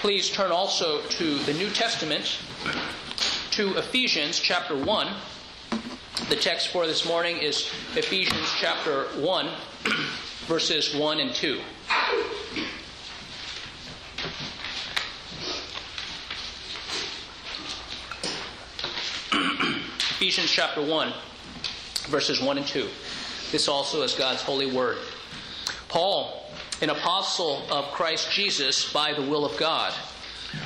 Please turn also to the New Testament, to Ephesians chapter 1. The text for this morning is Ephesians chapter 1, verses 1 and 2. Ephesians chapter 1, verses 1 and 2. This also is God's holy word. Paul, an apostle of Christ Jesus by the will of God,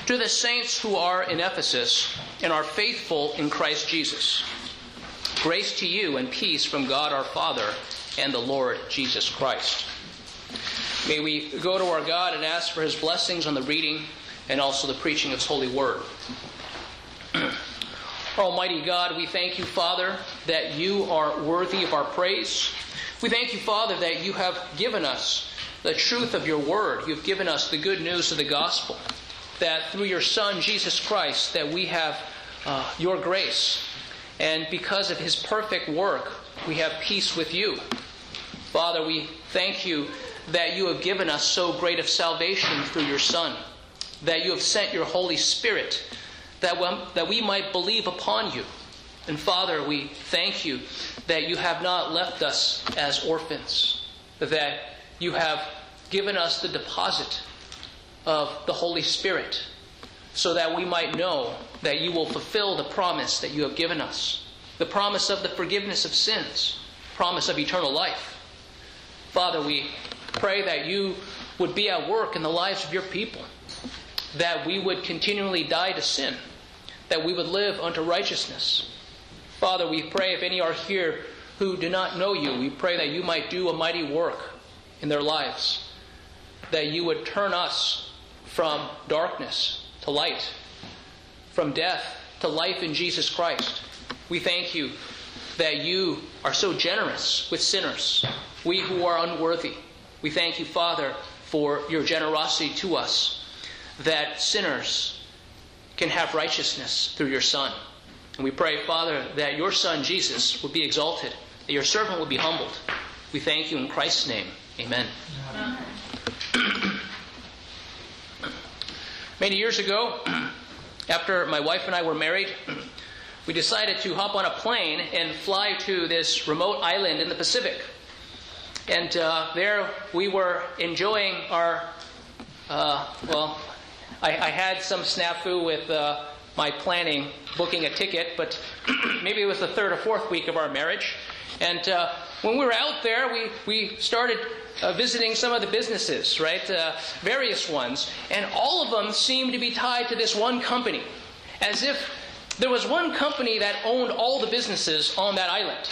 to the saints who are in Ephesus and are faithful in Christ Jesus. Grace to you and peace from God our Father and the Lord Jesus Christ. May we go to our God and ask for his blessings on the reading and also the preaching of his holy word. Almighty God, we thank you, Father, that you are worthy of our praise. We thank you, Father, that you have given us the truth of your word. You've given us the good news of the gospel. That through your Son, Jesus Christ, that we have uh, your grace. And because of his perfect work, we have peace with you. Father, we thank you that you have given us so great of salvation through your Son. That you have sent your Holy Spirit that we, that we might believe upon you. And Father, we thank you that you have not left us as orphans, that you have given us the deposit of the Holy Spirit, so that we might know that you will fulfill the promise that you have given us the promise of the forgiveness of sins, promise of eternal life. Father, we pray that you would be at work in the lives of your people, that we would continually die to sin that we would live unto righteousness. Father, we pray if any are here who do not know you, we pray that you might do a mighty work in their lives, that you would turn us from darkness to light, from death to life in Jesus Christ. We thank you that you are so generous with sinners, we who are unworthy. We thank you, Father, for your generosity to us, that sinners can have righteousness through your Son. And we pray, Father, that your Son, Jesus, will be exalted, that your servant will be humbled. We thank you in Christ's name. Amen. Amen. Many years ago, after my wife and I were married, we decided to hop on a plane and fly to this remote island in the Pacific. And uh, there we were enjoying our, uh, well, I, I had some snafu with uh, my planning, booking a ticket, but maybe it was the third or fourth week of our marriage. And uh, when we were out there, we, we started uh, visiting some of the businesses, right? Uh, various ones. And all of them seemed to be tied to this one company, as if there was one company that owned all the businesses on that island.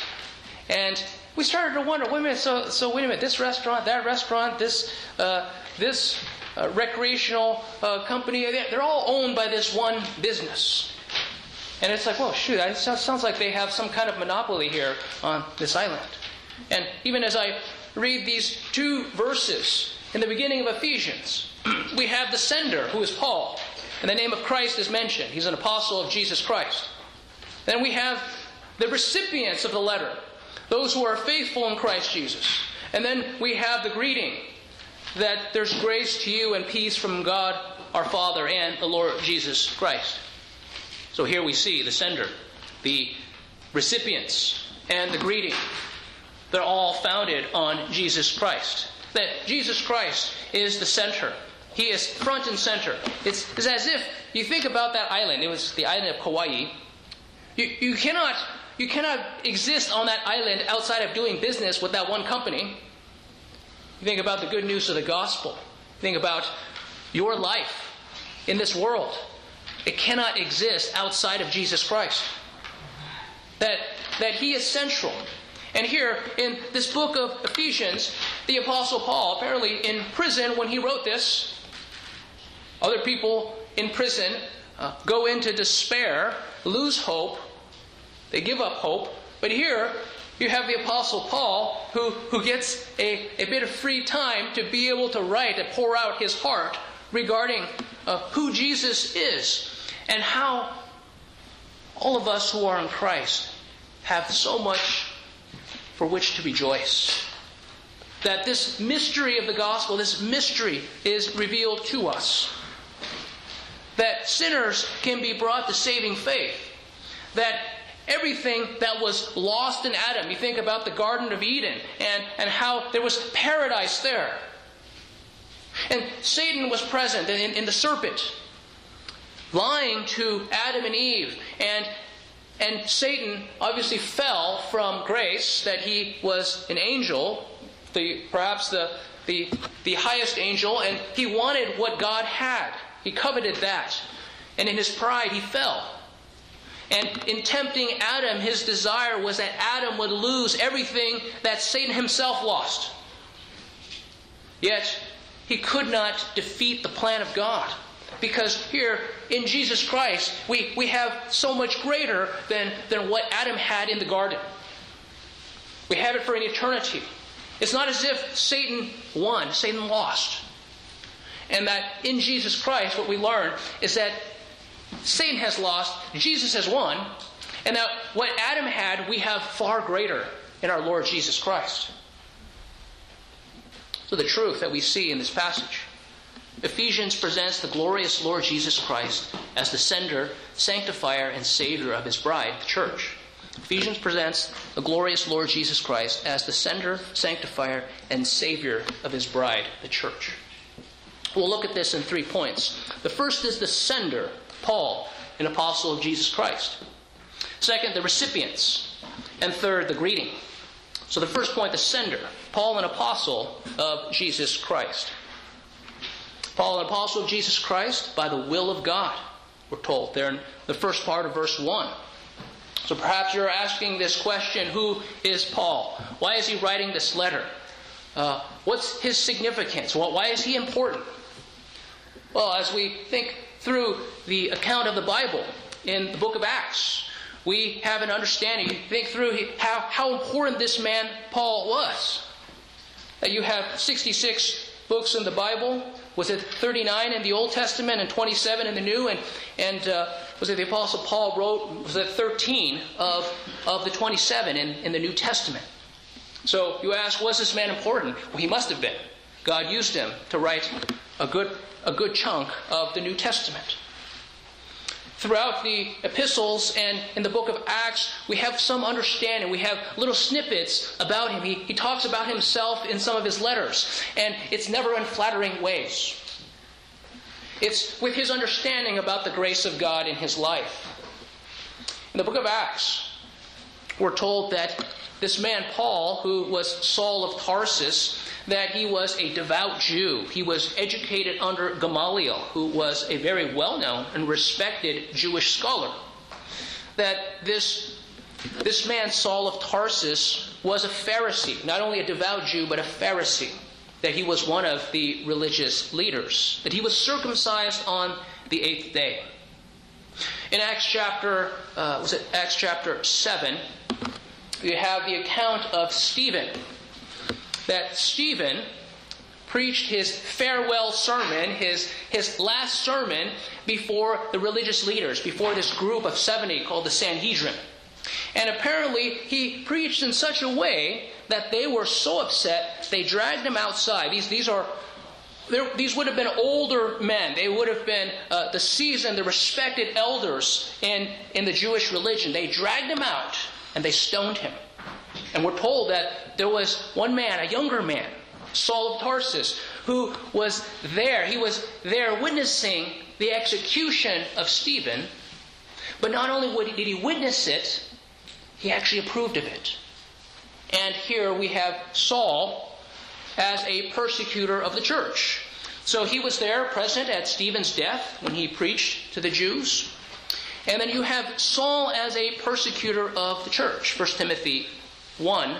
And we started to wonder, wait a minute, so, so wait a minute, this restaurant, that restaurant, this, uh, this uh, recreational uh, company, they're all owned by this one business. And it's like, well, shoot, it sounds like they have some kind of monopoly here on this island. And even as I read these two verses in the beginning of Ephesians, we have the sender, who is Paul, and the name of Christ is mentioned. He's an apostle of Jesus Christ. Then we have the recipients of the letter, those who are faithful in Christ Jesus. And then we have the greeting, that there's grace to you and peace from God our Father and the Lord Jesus Christ. So here we see the sender, the recipients, and the greeting. They're all founded on Jesus Christ. That Jesus Christ is the center. He is front and center. It's, it's as if you think about that island. It was the island of Kauai. You, you, cannot, you cannot exist on that island outside of doing business with that one company. You think about the good news of the gospel. Think about your life in this world. It cannot exist outside of Jesus Christ. That, that He is central. And here in this book of Ephesians, the Apostle Paul, apparently in prison when he wrote this, other people in prison uh, go into despair, lose hope, they give up hope. But here, you have the Apostle Paul who, who gets a, a bit of free time to be able to write and pour out his heart regarding uh, who Jesus is and how all of us who are in Christ have so much for which to rejoice. That this mystery of the gospel, this mystery is revealed to us. that sinners can be brought to saving faith. That everything that was lost in Adam, you think about the Garden of Eden and, and how there was paradise there. And Satan was present in, in the serpent, lying to Adam and Eve. And, and Satan obviously fell from grace, that he was an angel, the, perhaps the, the, the highest angel, and he wanted what God had. He coveted that. And in his pride, he fell. And in tempting Adam, his desire was that Adam would lose everything that Satan himself lost. Yet, he could not defeat the plan of God. Because here in Jesus Christ, we, we have so much greater than, than what Adam had in the garden. We have it for an eternity. It's not as if Satan won, Satan lost. And that in Jesus Christ, what we learn is that Satan has lost, Jesus has won, and that what Adam had, we have far greater in our Lord Jesus Christ. So, the truth that we see in this passage Ephesians presents the glorious Lord Jesus Christ as the sender, sanctifier, and savior of his bride, the church. Ephesians presents the glorious Lord Jesus Christ as the sender, sanctifier, and savior of his bride, the church. We'll look at this in three points. The first is the sender, Paul, an apostle of Jesus Christ. Second, the recipients. And third, the greeting. So the first point, the sender, Paul, an apostle of Jesus Christ. Paul, an apostle of Jesus Christ by the will of God, we're told there in the first part of verse 1. So perhaps you're asking this question who is Paul? Why is he writing this letter? Uh, what's his significance? Why is he important? Well, as we think through the account of the Bible in the book of Acts, we have an understanding. think through how, how important this man, Paul, was. That you have 66 books in the Bible. Was it 39 in the Old Testament and 27 in the New? And, and uh, was it the Apostle Paul wrote, was it 13 of, of the 27 in, in the New Testament? So you ask, was this man important? Well, he must have been. God used him to write a good, a good chunk of the New Testament. Throughout the epistles and in the book of Acts, we have some understanding. We have little snippets about him. He, he talks about himself in some of his letters, and it's never in flattering ways. It's with his understanding about the grace of God in his life. In the book of Acts, we're told that this man, Paul, who was Saul of Tarsus, that he was a devout Jew. He was educated under Gamaliel, who was a very well known and respected Jewish scholar. That this, this man, Saul of Tarsus, was a Pharisee, not only a devout Jew, but a Pharisee. That he was one of the religious leaders. That he was circumcised on the eighth day. In Acts chapter, uh, was it Acts chapter 7, you have the account of Stephen, that Stephen preached his farewell sermon, his, his last sermon, before the religious leaders, before this group of 70 called the Sanhedrin. And apparently, he preached in such a way that they were so upset, they dragged him outside. These, these are these would have been older men. They would have been uh, the seasoned, the respected elders in, in the Jewish religion. They dragged him out and they stoned him. And we're told that there was one man, a younger man, Saul of Tarsus, who was there. He was there witnessing the execution of Stephen. But not only did he witness it, he actually approved of it. And here we have Saul as a persecutor of the church. So he was there present at Stephen's death when he preached to the Jews. And then you have Saul as a persecutor of the church. 1 Timothy 1,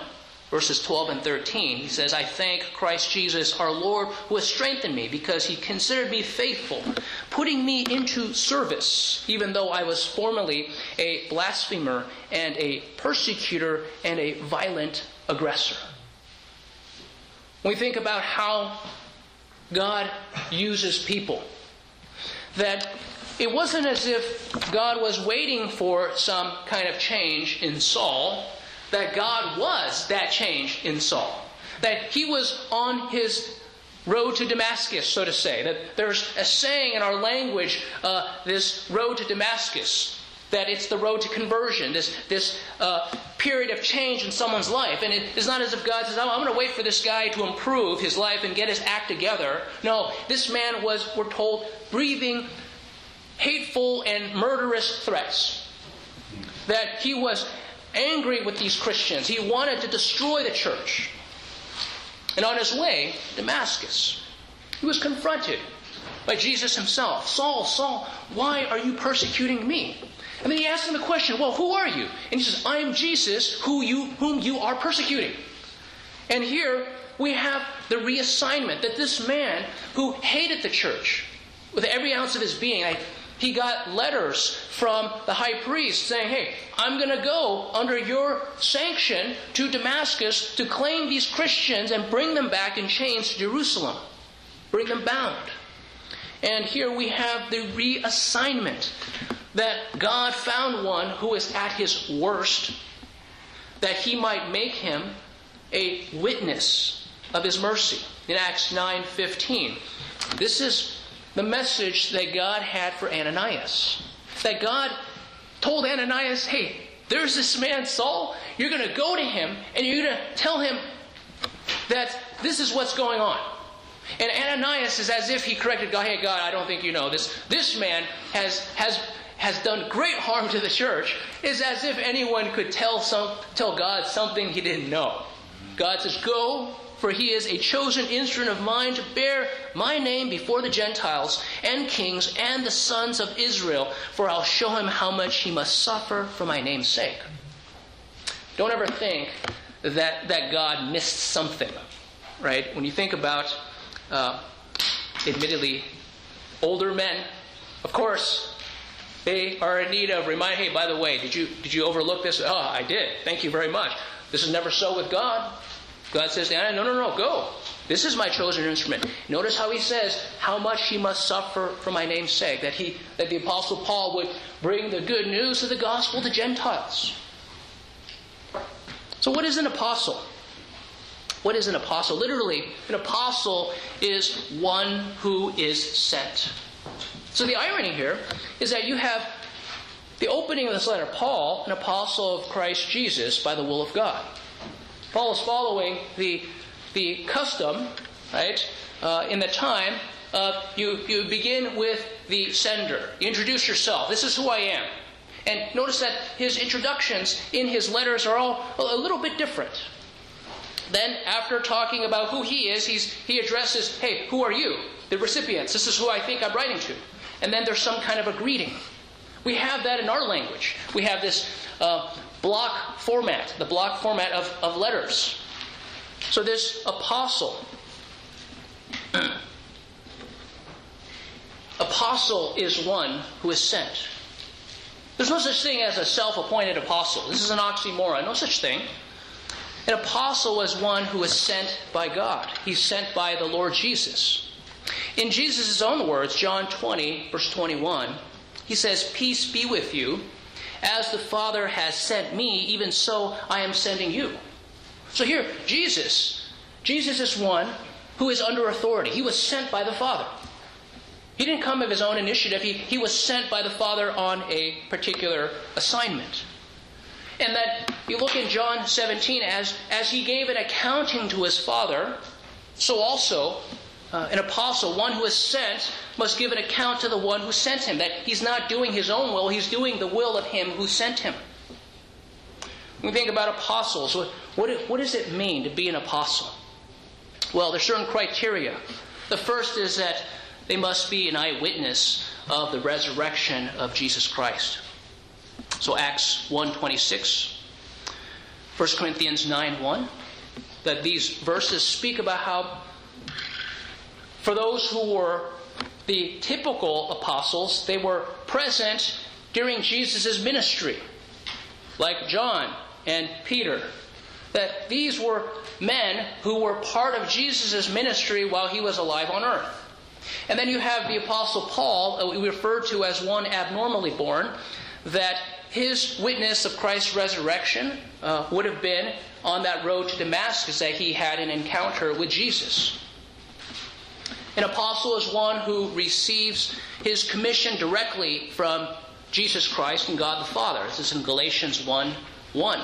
verses 12 and 13. He says, I thank Christ Jesus our Lord who has strengthened me because he considered me faithful, putting me into service, even though I was formerly a blasphemer and a persecutor and a violent aggressor. When we think about how God uses people, that it wasn't as if God was waiting for some kind of change in Saul, that God was that change in Saul. That he was on his road to Damascus, so to say. That there's a saying in our language, uh, this road to Damascus, that it's the road to conversion, this, this uh, period of change in someone's life. And it is not as if God says, I'm going to wait for this guy to improve his life and get his act together. No, this man was, we're told, breathing hateful and murderous threats. That he was angry with these Christians. He wanted to destroy the church. And on his way, Damascus, he was confronted by Jesus himself. Saul, Saul, why are you persecuting me? And then he asked him the question, Well, who are you? And he says, I am Jesus, who you, whom you are persecuting. And here we have the reassignment that this man who hated the church with every ounce of his being, I, he got letters from the high priest saying, Hey, I'm going to go under your sanction to Damascus to claim these Christians and bring them back in chains to Jerusalem, bring them bound. And here we have the reassignment that God found one who is at his worst, that he might make him a witness of his mercy. In Acts 9:15. This is the message that God had for Ananias. That God told Ananias, hey, there's this man Saul. You're going to go to him and you're going to tell him that this is what's going on. And Ananias is as if he corrected God, hey, God, I don't think you know this. This man has, has, has done great harm to the church. Is as if anyone could tell, some, tell God something he didn't know. God says, go for he is a chosen instrument of mine to bear my name before the Gentiles and kings and the sons of Israel, for I'll show him how much he must suffer for my name's sake. Don't ever think that, that God missed something, right? When you think about, uh, admittedly, older men, of course, they are in need of remind. Hey, by the way, did you did you overlook this? Oh, I did. Thank you very much. This is never so with God. God says to Anna, no, no, no, go. This is my chosen instrument. Notice how he says how much he must suffer for my name's sake. That he that the apostle Paul would bring the good news of the gospel to Gentiles. So what is an apostle? What is an apostle? Literally, an apostle is one who is sent. So the irony here is that you have the opening of this letter, Paul, an apostle of Christ Jesus by the will of God. Paul is following the, the custom, right, uh, in the time of you, you begin with the sender. You introduce yourself. This is who I am. And notice that his introductions in his letters are all a little bit different. Then, after talking about who he is, he's, he addresses, hey, who are you? The recipients. This is who I think I'm writing to. And then there's some kind of a greeting. We have that in our language. We have this uh, block format, the block format of, of letters. So this apostle, apostle is one who is sent. There's no such thing as a self appointed apostle. This is an oxymoron. No such thing. An apostle is one who is sent by God, he's sent by the Lord Jesus. In Jesus' own words, John 20, verse 21, he says, Peace be with you. As the Father has sent me, even so I am sending you. So here, Jesus, Jesus is one who is under authority. He was sent by the Father. He didn't come of his own initiative. He, he was sent by the Father on a particular assignment. And that you look in John 17, as, as he gave an accounting to his Father, so also uh, an apostle, one who is sent, must give an account to the one who sent him. That he's not doing his own will, he's doing the will of him who sent him. When we think about apostles, what, what, what does it mean to be an apostle? Well, there's certain criteria. The first is that they must be an eyewitness of the resurrection of Jesus Christ. So Acts 1.26, 1 Corinthians 9.1, that these verses speak about how for those who were the typical apostles, they were present during Jesus' ministry, like John and Peter. That these were men who were part of Jesus' ministry while he was alive on earth. And then you have the Apostle Paul, referred to as one abnormally born, that his witness of Christ's resurrection uh, would have been on that road to Damascus that he had an encounter with Jesus. An apostle is one who receives his commission directly from Jesus Christ and God the Father. This is in Galatians 1 1.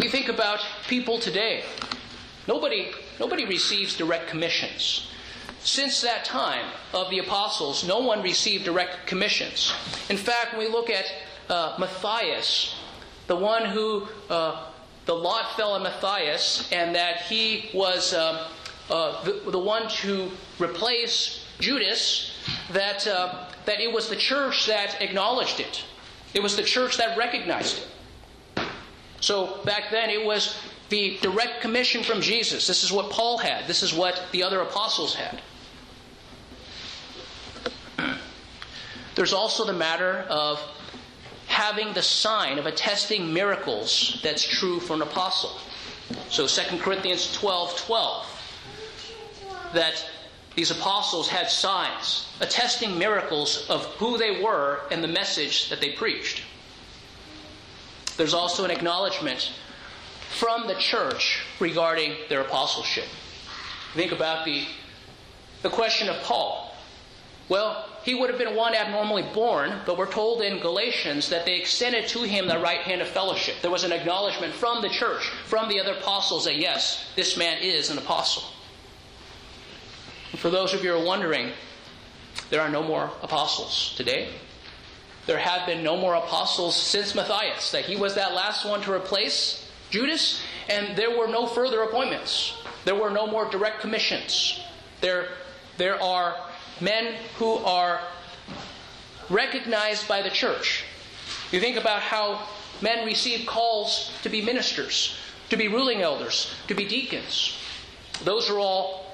We think about people today. Nobody, nobody receives direct commissions. Since that time of the apostles, no one received direct commissions. In fact, when we look at uh, Matthias, the one who uh, the lot fell on Matthias, and that he was uh, uh the, the, one to replace Judas, that, uh, that it was the church that acknowledged it. It was the church that recognized it. So back then, it was the direct commission from Jesus. This is what Paul had, this is what the other apostles had. There's also the matter of having the sign of attesting miracles that's true for an apostle. So 2 Corinthians 12 12, that these apostles had signs attesting miracles of who they were and the message that they preached. There's also an acknowledgement from the church regarding their apostleship. Think about the, the question of Paul. Well, he would have been one abnormally born, but we're told in Galatians that they extended to him the right hand of fellowship. There was an acknowledgement from the church, from the other apostles, that yes, this man is an apostle. For those of you who are wondering, there are no more apostles today. There have been no more apostles since Matthias, that he was that last one to replace Judas, and there were no further appointments. There were no more direct commissions. There, there are men who are recognized by the church. You think about how men receive calls to be ministers, to be ruling elders, to be deacons. Those are all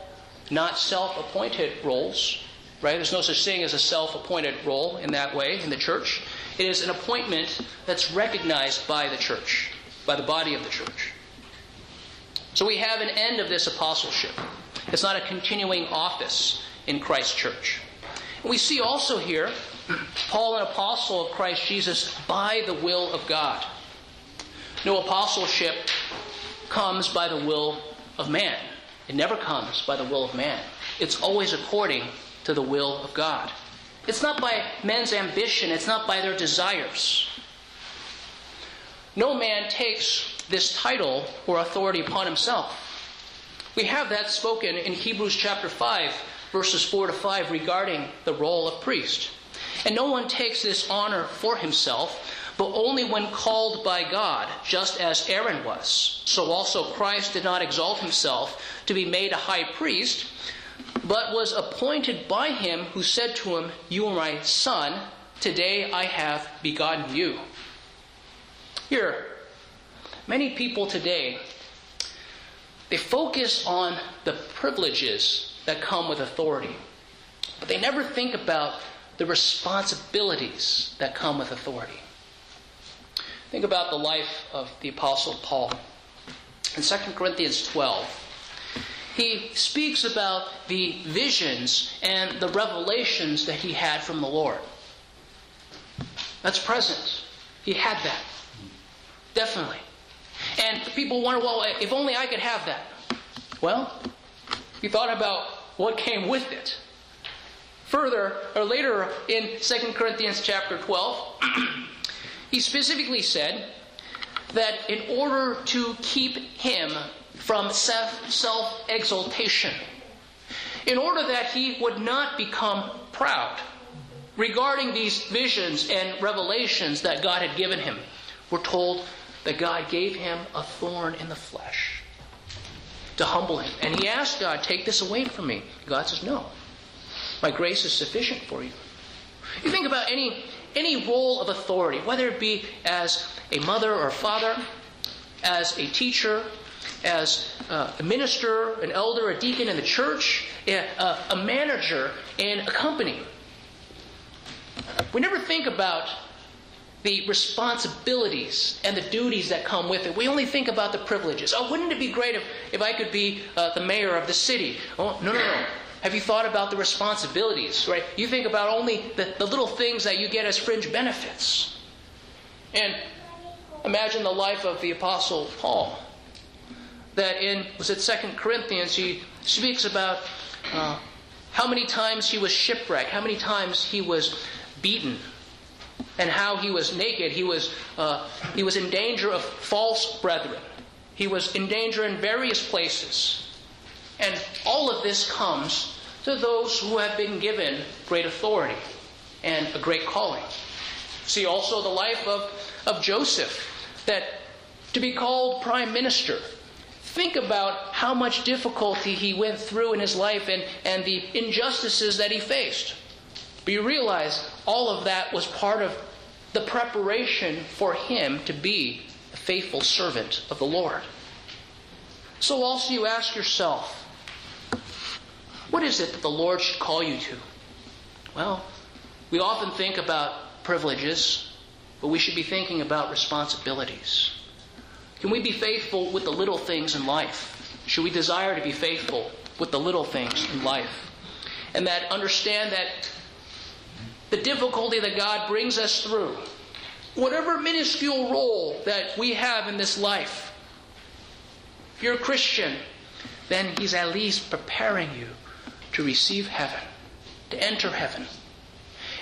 not self appointed roles, right? There's no such thing as a self appointed role in that way in the church. It is an appointment that's recognized by the church, by the body of the church. So we have an end of this apostleship. It's not a continuing office in Christ's church. We see also here Paul, an apostle of Christ Jesus by the will of God. No apostleship comes by the will of man. It never comes by the will of man. It's always according to the will of God. It's not by men's ambition, it's not by their desires. No man takes this title or authority upon himself. We have that spoken in Hebrews chapter 5, verses 4 to 5 regarding the role of priest. And no one takes this honor for himself, but only when called by God, just as Aaron was. So also Christ did not exalt himself to be made a high priest, but was appointed by him who said to him, You are my son, today I have begotten you. Here, many people today, they focus on the privileges that come with authority. But they never think about the responsibilities that come with authority. Think about the life of the Apostle Paul. In 2 Corinthians 12, he speaks about the visions and the revelations that he had from the Lord. That's present. He had that. Definitely. And people wonder, well, if only I could have that. Well, he thought about what came with it. Further, or later in 2 Corinthians chapter 12, he specifically said that in order to keep him from self exaltation, in order that he would not become proud regarding these visions and revelations that God had given him, we're told that God gave him a thorn in the flesh to humble him. And he asked God, Take this away from me. God says, No. My grace is sufficient for you. You think about any, any role of authority, whether it be as a mother or father, as a teacher, as uh, a minister, an elder, a deacon in the church, a, a manager in a company. We never think about the responsibilities and the duties that come with it. We only think about the privileges. Oh, wouldn't it be great if, if I could be uh, the mayor of the city? Oh, no, no, no. Have you thought about the responsibilities, right? You think about only the, the little things that you get as fringe benefits. And imagine the life of the Apostle Paul. that in, was it Second Corinthians, he speaks about uh, how many times he was shipwrecked, how many times he was beaten, and how he was naked. He was, uh, he was in danger of false brethren. He was in danger in various places. And all of this comes to those who have been given great authority and a great calling. See also the life of, of Joseph, that to be called prime minister, think about how much difficulty he went through in his life and, and the injustices that he faced. But you realize all of that was part of the preparation for him to be a faithful servant of the Lord. So also you ask yourself, what is it that the Lord should call you to? Well, we often think about privileges, but we should be thinking about responsibilities. Can we be faithful with the little things in life? Should we desire to be faithful with the little things in life? And that understand that the difficulty that God brings us through, whatever minuscule role that we have in this life, if you're a Christian, then He's at least preparing you to receive heaven, to enter heaven.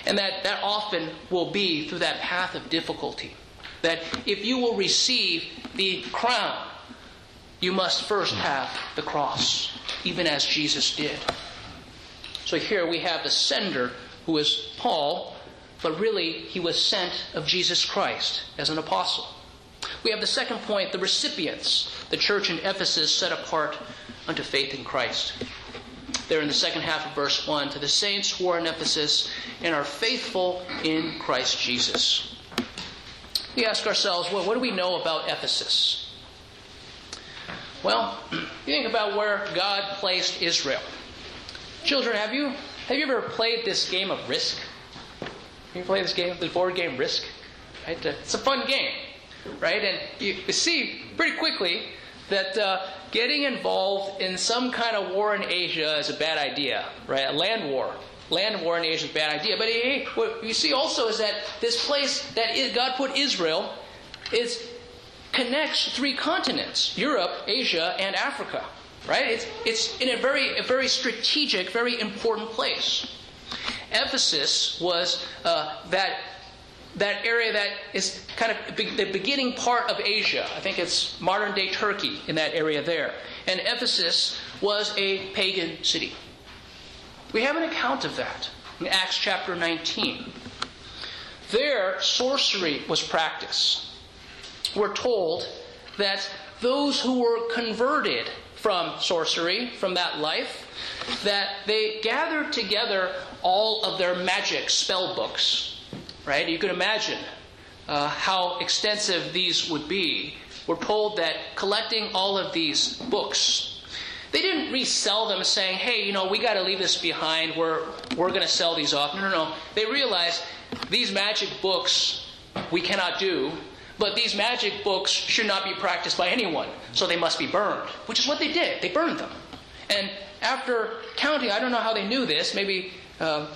And that, that often will be through that path of difficulty. That if you will receive the crown, you must first have the cross, even as Jesus did. So here we have the sender who is Paul, but really he was sent of Jesus Christ as an apostle. We have the second point the recipients, the church in Ephesus set apart unto faith in Christ. There in the second half of verse 1 to the saints who are in Ephesus and are faithful in Christ Jesus we ask ourselves, well, what do we know about Ephesus? Well, you think about where God placed Israel. Children, have you have you ever played this game of Risk? You play this game, the board game Risk? Right? It's a fun game, right? And you see pretty quickly that uh, getting involved in some kind of war in Asia is a bad idea, right? A land war land war in Asia is a bad idea. But hey, what you see also is that this place that God put Israel is connects three continents: Europe, Asia, and Africa. Right? It's it's in a very a very strategic, very important place. Ephesus was uh, that that area that is kind of the beginning part of Asia. I think it's modern day Turkey in that area there. And Ephesus was a pagan city. We have an account of that in Acts chapter 19. There, sorcery was practiced. We're told that those who were converted from sorcery, from that life, that they gathered together all of their magic spell books. Right? You can imagine uh, how extensive these would be. We're told that collecting all of these books they didn't resell them saying, hey, you know, we got to leave this behind. We're, we're going to sell these off. No, no, no. They realized these magic books we cannot do, but these magic books should not be practiced by anyone, so they must be burned, which is what they did. They burned them. And after counting, I don't know how they knew this, maybe, um,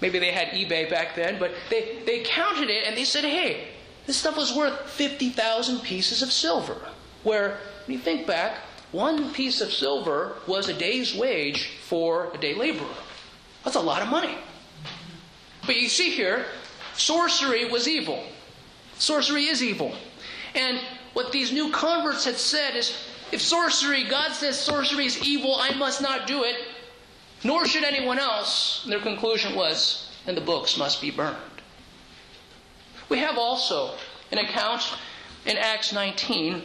maybe they had eBay back then, but they, they counted it and they said, hey, this stuff was worth 50,000 pieces of silver. Where, when you think back, one piece of silver was a day's wage for a day laborer. That's a lot of money. But you see here, sorcery was evil. Sorcery is evil. And what these new converts had said is if sorcery, God says sorcery is evil, I must not do it, nor should anyone else. And their conclusion was, and the books must be burned. We have also an account in Acts 19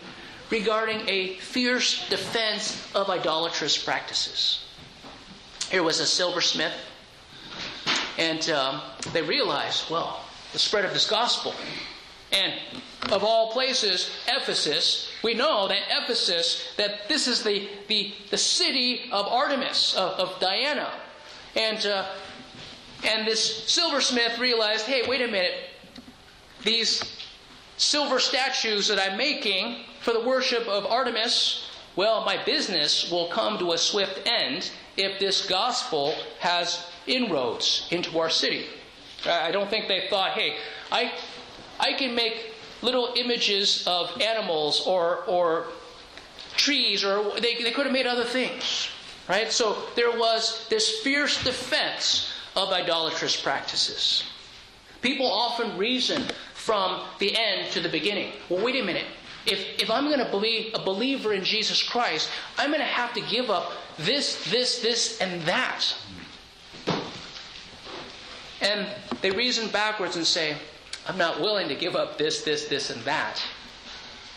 regarding a fierce defense of idolatrous practices. Here was a silversmith, and um, they realized, well, the spread of this gospel. And of all places, Ephesus, we know that Ephesus, that this is the, the, the city of Artemis, of, of Diana. And, uh, and this silversmith realized, hey, wait a minute, these silver statues that I'm making for the worship of Artemis, well, my business will come to a swift end if this gospel has inroads into our city. I don't think they thought, hey, I, I can make little images of animals or, or trees or they, they could have made other things. Right? So there was this fierce defense of idolatrous practices. People often reason from the end to the beginning. Well, wait a minute. If, if I'm going to be a believer in Jesus Christ, I'm going to have to give up this, this, this, and that. And they reason backwards and say, I'm not willing to give up this, this, this, and that.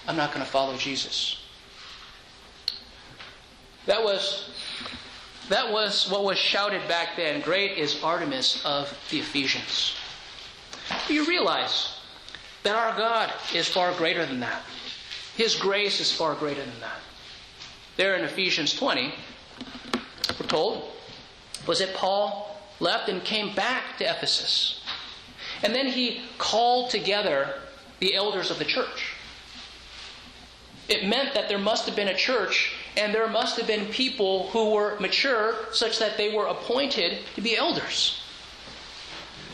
I'm not going to follow Jesus. That was, that was what was shouted back then. Great is Artemis of the Ephesians. You realize that our God is far greater than that. His grace is far greater than that. There in Ephesians 20, we're told, was that Paul left and came back to Ephesus. And then he called together the elders of the church. It meant that there must have been a church and there must have been people who were mature such that they were appointed to be elders.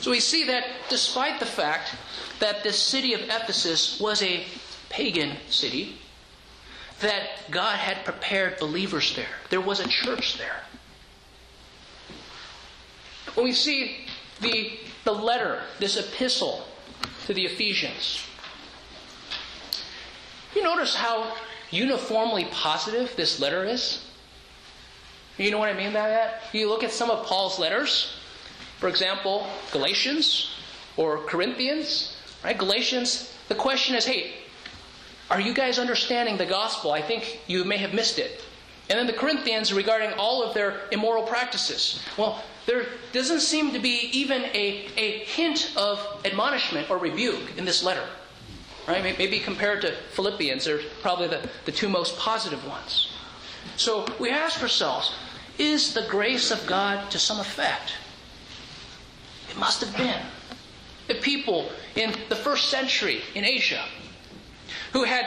So we see that despite the fact that the city of Ephesus was a pagan city, that God had prepared believers there. There was a church there. When we see the, the letter, this epistle to the Ephesians, you notice how uniformly positive this letter is? You know what I mean by that? You look at some of Paul's letters, for example, Galatians or Corinthians, right? Galatians, the question is, hey, are you guys understanding the gospel? I think you may have missed it. And then the Corinthians regarding all of their immoral practices. Well, there doesn't seem to be even a, a hint of admonishment or rebuke in this letter. Right? Maybe compared to Philippians, they're probably the, the two most positive ones. So we ask ourselves, is the grace of God to some effect? It must have been. The people in the first century in Asia who had,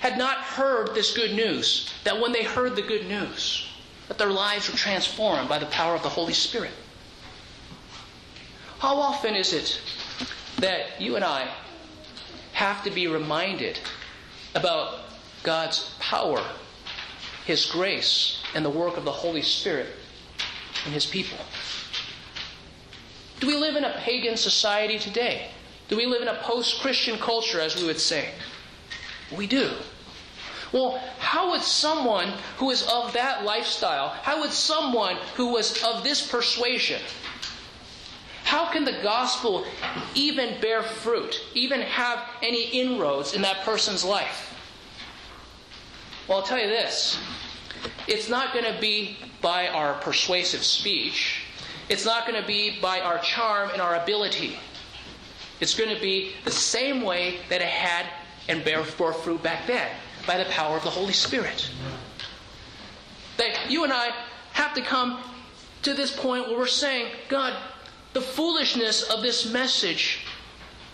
had not heard this good news, that when they heard the good news, that their lives were transformed by the power of the Holy Spirit. How often is it that you and I have to be reminded about God's power, His grace, and the work of the Holy Spirit in His people? Do we live in a pagan society today? Do we live in a post Christian culture, as we would say? We do. Well, how would someone who is of that lifestyle, how would someone who was of this persuasion, how can the gospel even bear fruit, even have any inroads in that person's life? Well, I'll tell you this it's not going to be by our persuasive speech, it's not going to be by our charm and our ability. It's going to be the same way that it had and bear fruit back then by the power of the Holy Spirit. That you and I have to come to this point where we're saying, God, the foolishness of this message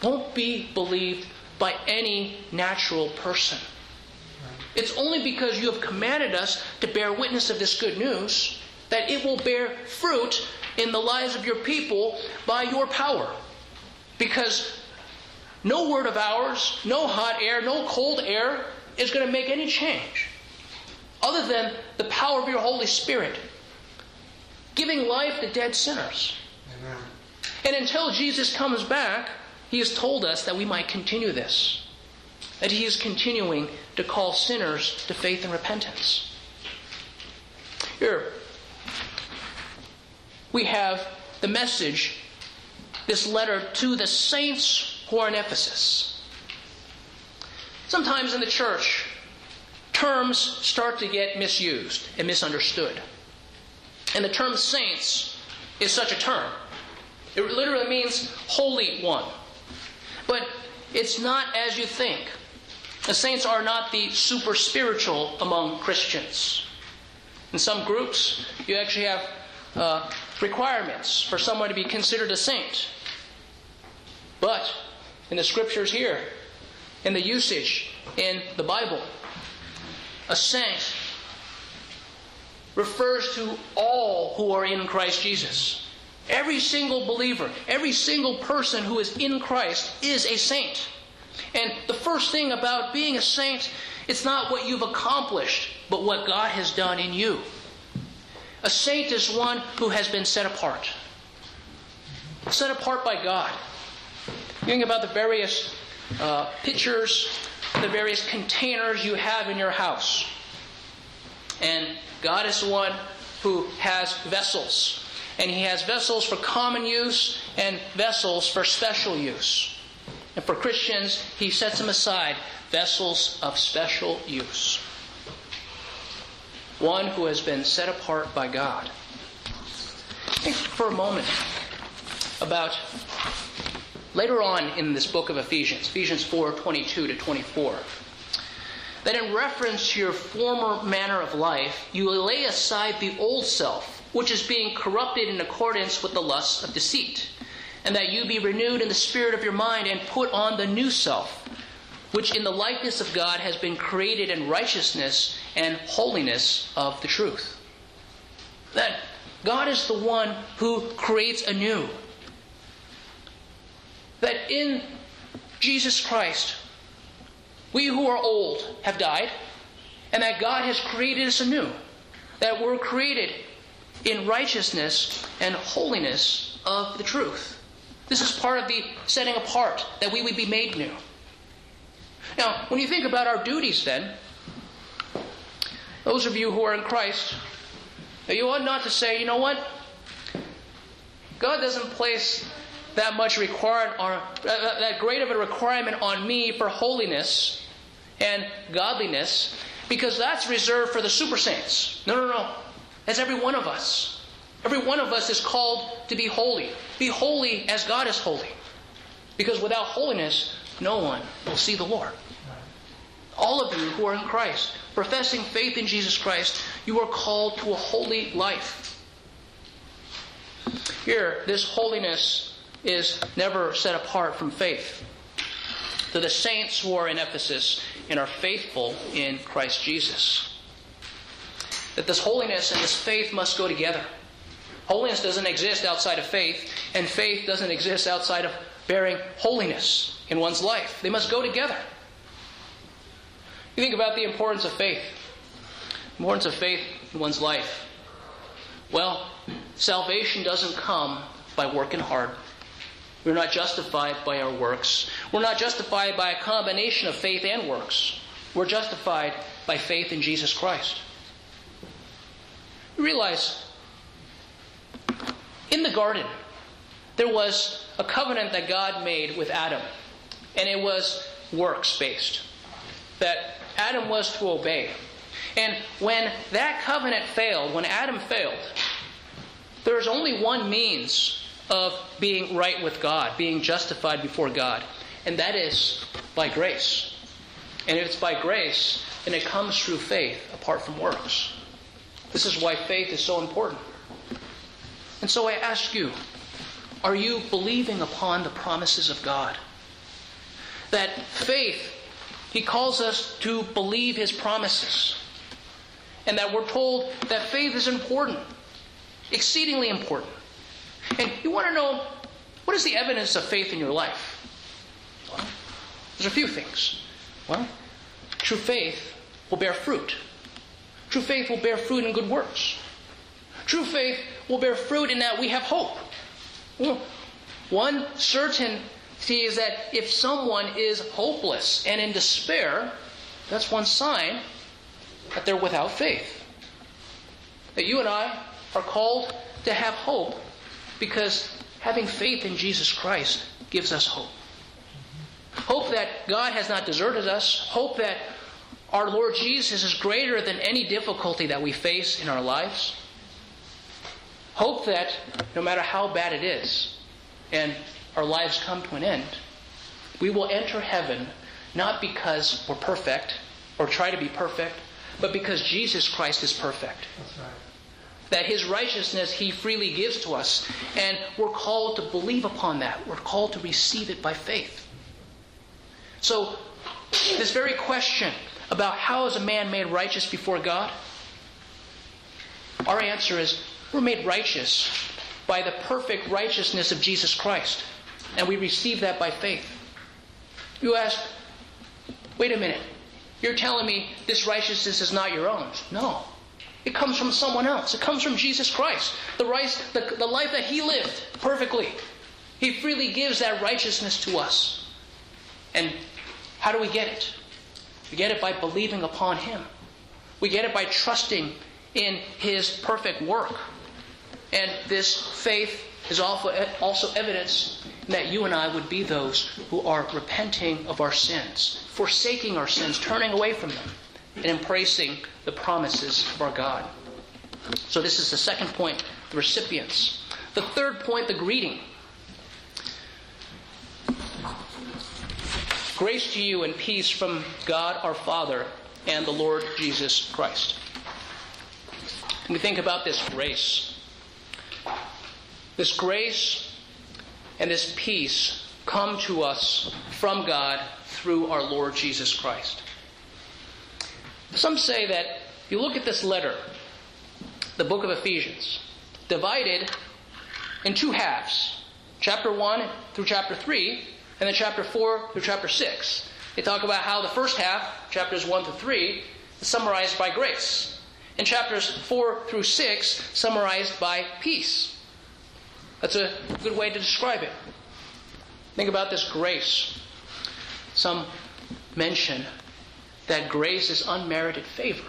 won't be believed by any natural person. It's only because you have commanded us to bear witness of this good news that it will bear fruit in the lives of your people by your power. Because no word of ours, no hot air, no cold air is going to make any change other than the power of your Holy Spirit giving life to dead sinners. Amen. And until Jesus comes back, he has told us that we might continue this. That he is continuing to call sinners to faith and repentance. Here, we have the message, this letter to the saints who are in Ephesus. Sometimes in the church, terms start to get misused and misunderstood. And the term saints is such a term. It literally means holy one. But it's not as you think. The saints are not the super spiritual among Christians. In some groups, you actually have uh, requirements for someone to be considered a saint. But in the scriptures here, in the usage in the Bible. A saint refers to all who are in Christ Jesus. Every single believer, every single person who is in Christ is a saint. And the first thing about being a saint It's not what you've accomplished, but what God has done in you. A saint is one who has been set apart. Set apart by God. Think about the various uh, pitchers, the various containers you have in your house. And God is the one who has vessels. And He has vessels for common use and vessels for special use. And for Christians, He sets them aside vessels of special use. One who has been set apart by God. Think for a moment about later on in this book of Ephesians, Ephesians 4 22 to 24 that in reference to your former manner of life, you lay aside the old self, which is being corrupted in accordance with the lusts of deceit, and that you be renewed in the spirit of your mind and put on the new self, which in the likeness of God has been created in righteousness and holiness of the truth. That God is the one who creates anew. That in Jesus Christ, we who are old have died, and that God has created us anew. That we're created in righteousness and holiness of the truth. This is part of the setting apart, that we would be made new. Now, when you think about our duties, then, those of you who are in Christ, you ought not to say, you know what? God doesn't place that much required on uh, uh, that great of a requirement on me for holiness and godliness because that's reserved for the super saints. No, no, no. That's every one of us. Every one of us is called to be holy. Be holy as God is holy. Because without holiness, no one will see the Lord. All of you who are in Christ, professing faith in Jesus Christ, you are called to a holy life. Here, this holiness is never set apart from faith. To the saints who are in Ephesus, and are faithful in Christ Jesus. That this holiness and this faith must go together. Holiness doesn't exist outside of faith, and faith doesn't exist outside of bearing holiness in one's life. They must go together. You think about the importance of faith. The importance of faith in one's life. Well, salvation doesn't come by working hard. We're not justified by our works. We're not justified by a combination of faith and works. We're justified by faith in Jesus Christ. You realize, in the garden, there was a covenant that God made with Adam, and it was works based. That Adam was to obey. And when that covenant failed, when Adam failed, there was only one means of being right with God, being justified before God. And that is by grace. And if it's by grace, then it comes through faith apart from works. This is why faith is so important. And so I ask you, are you believing upon the promises of God? That faith, He calls us to believe His promises. And that we're told that faith is important, exceedingly important. And you want to know what is the evidence of faith in your life? Well, there's a few things. Well, true faith will bear fruit. True faith will bear fruit in good works. True faith will bear fruit in that we have hope. Well, one certainty is that if someone is hopeless and in despair, that's one sign that they're without faith. That you and I are called to have hope because having faith in Jesus Christ gives us hope. Hope that God has not deserted us. Hope that our Lord Jesus is greater than any difficulty that we face in our lives. Hope that no matter how bad it is and our lives come to an end, we will enter heaven not because we're perfect or try to be perfect, but because Jesus Christ is perfect. That's right that his righteousness he freely gives to us. And we're called to believe upon that. We're called to receive it by faith. So, this very question about how is a man made righteous before God? Our answer is we're made righteous by the perfect righteousness of Jesus Christ. And we receive that by faith. You ask, wait a minute. You're telling me this righteousness is not your own. No. It comes from someone else. It comes from Jesus Christ. The, right, the, the life that He lived perfectly. He freely gives that righteousness to us. And how do we get it? We get it by believing upon Him. We get it by trusting in His perfect work. And this faith is also evidence that you and I would be those who are repenting of our sins, forsaking our sins, turning away from them, and embracing the promises of our God. So, this is the second point the recipients. The third point, the greeting. Grace to you and peace from God our Father and the Lord Jesus Christ. When we think about this grace, this grace and this peace come to us from God through our Lord Jesus Christ. Some say that you look at this letter, the book of Ephesians, divided in two halves chapter 1 through chapter 3, and then chapter 4 through chapter 6. They talk about how the first half, chapters 1 to 3, is summarized by grace. And chapters 4 through 6, summarized by peace. That's a good way to describe it. Think about this grace. Some mention that grace is unmerited favor.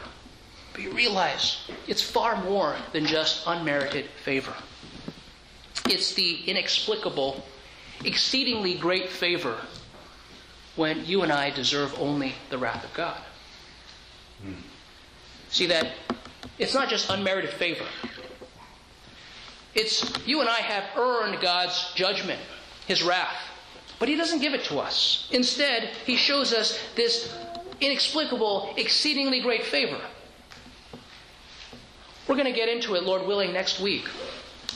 But you realize it's far more than just unmerited favor. It's the inexplicable, exceedingly great favor when you and I deserve only the wrath of God. Hmm. See that it's not just unmerited favor. It's you and I have earned God's judgment, His wrath. But He doesn't give it to us. Instead, He shows us this inexplicable, exceedingly great favor. We're going to get into it, Lord willing, next week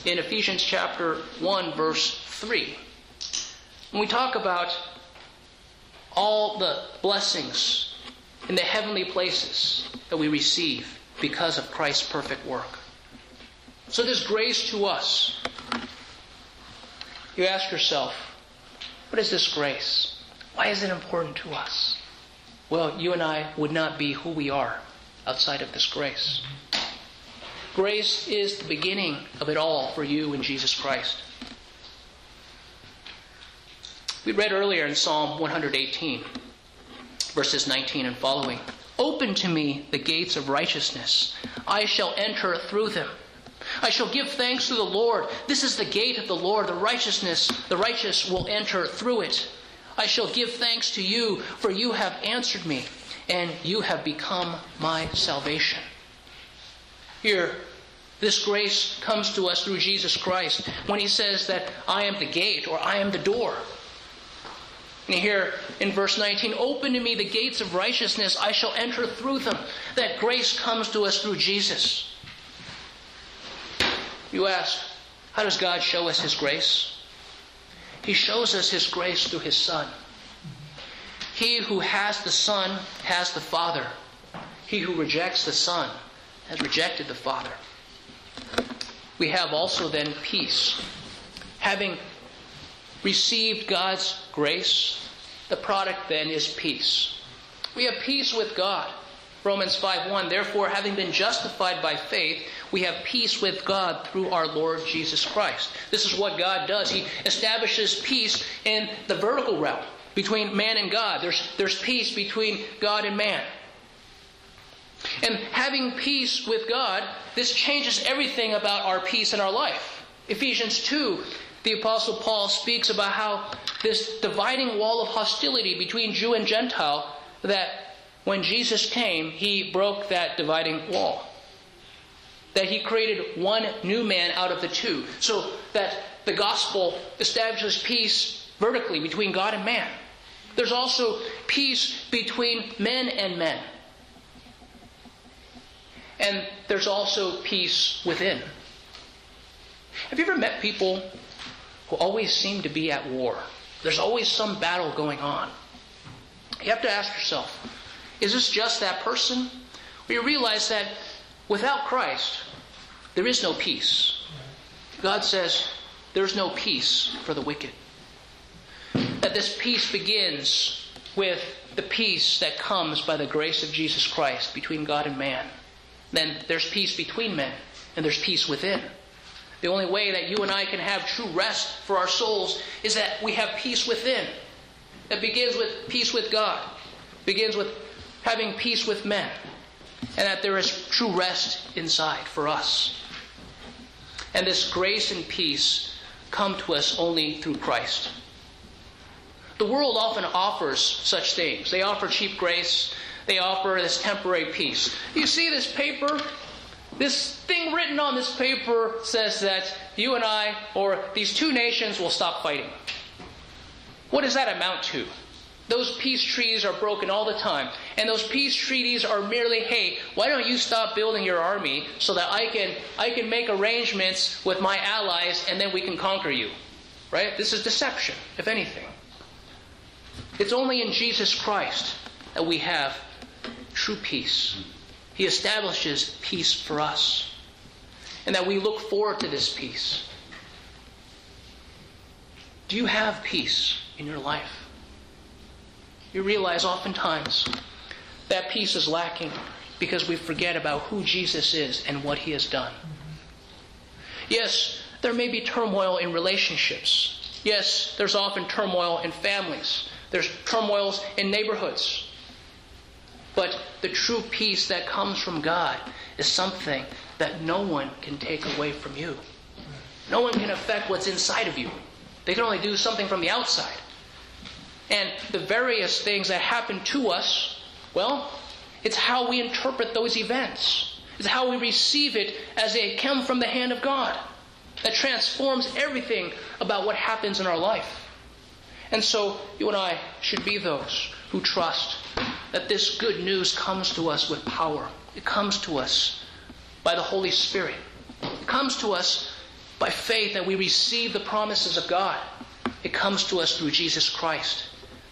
in Ephesians chapter 1, verse 3. When we talk about all the blessings in the heavenly places that we receive because of Christ's perfect work. So there's grace to us. You ask yourself, what is this grace? Why is it important to us? Well, you and I would not be who we are outside of this grace. Grace is the beginning of it all for you in Jesus Christ. We read earlier in Psalm 118, verses 19 and following Open to me the gates of righteousness, I shall enter through them. I shall give thanks to the Lord. This is the gate of the Lord. The righteousness, the righteous will enter through it. I shall give thanks to you, for you have answered me, and you have become my salvation. Here, this grace comes to us through Jesus Christ when he says that I am the gate or I am the door. And here in verse 19, open to me the gates of righteousness, I shall enter through them. That grace comes to us through Jesus. You ask, how does God show us His grace? He shows us His grace through His Son. He who has the Son has the Father. He who rejects the Son has rejected the Father. We have also then peace. Having received God's grace, the product then is peace. We have peace with God. Romans 5:1 Therefore having been justified by faith we have peace with God through our Lord Jesus Christ. This is what God does. He establishes peace in the vertical realm between man and God. There's, there's peace between God and man. And having peace with God, this changes everything about our peace in our life. Ephesians 2, the Apostle Paul speaks about how this dividing wall of hostility between Jew and Gentile, that when Jesus came, he broke that dividing wall. That he created one new man out of the two. So that the gospel establishes peace vertically between God and man. There's also peace between men and men. And there's also peace within. Have you ever met people who always seem to be at war? There's always some battle going on. You have to ask yourself is this just that person? We realize that without Christ, there is no peace. God says there's no peace for the wicked. That this peace begins with the peace that comes by the grace of Jesus Christ between God and man, then there's peace between men and there's peace within. The only way that you and I can have true rest for our souls is that we have peace within. That begins with peace with God, begins with having peace with men, and that there is true rest inside for us. And this grace and peace come to us only through Christ. The world often offers such things. They offer cheap grace, they offer this temporary peace. You see this paper? This thing written on this paper says that you and I, or these two nations, will stop fighting. What does that amount to? Those peace trees are broken all the time. And those peace treaties are merely, hey, why don't you stop building your army so that I can I can make arrangements with my allies and then we can conquer you. Right? This is deception, if anything. It's only in Jesus Christ that we have true peace. He establishes peace for us. And that we look forward to this peace. Do you have peace in your life? You realize oftentimes that peace is lacking because we forget about who Jesus is and what he has done. Yes, there may be turmoil in relationships. Yes, there's often turmoil in families. There's turmoils in neighborhoods. But the true peace that comes from God is something that no one can take away from you. No one can affect what's inside of you. They can only do something from the outside. And the various things that happen to us, well, it's how we interpret those events. It's how we receive it as they come from the hand of God that transforms everything about what happens in our life. And so you and I should be those who trust that this good news comes to us with power. It comes to us by the Holy Spirit. It comes to us by faith that we receive the promises of God. It comes to us through Jesus Christ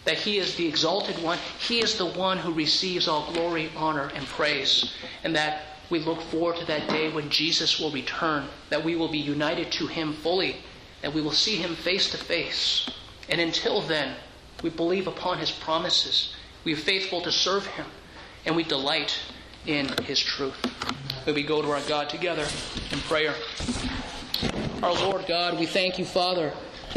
that He is the exalted one. He is the one who receives all glory, honor, and praise. And that we look forward to that day when Jesus will return, that we will be united to Him fully, that we will see Him face to face. And until then, we believe upon His promises. We are faithful to serve Him, and we delight in His truth. May we go to our God together in prayer. Our Lord God, we thank you, Father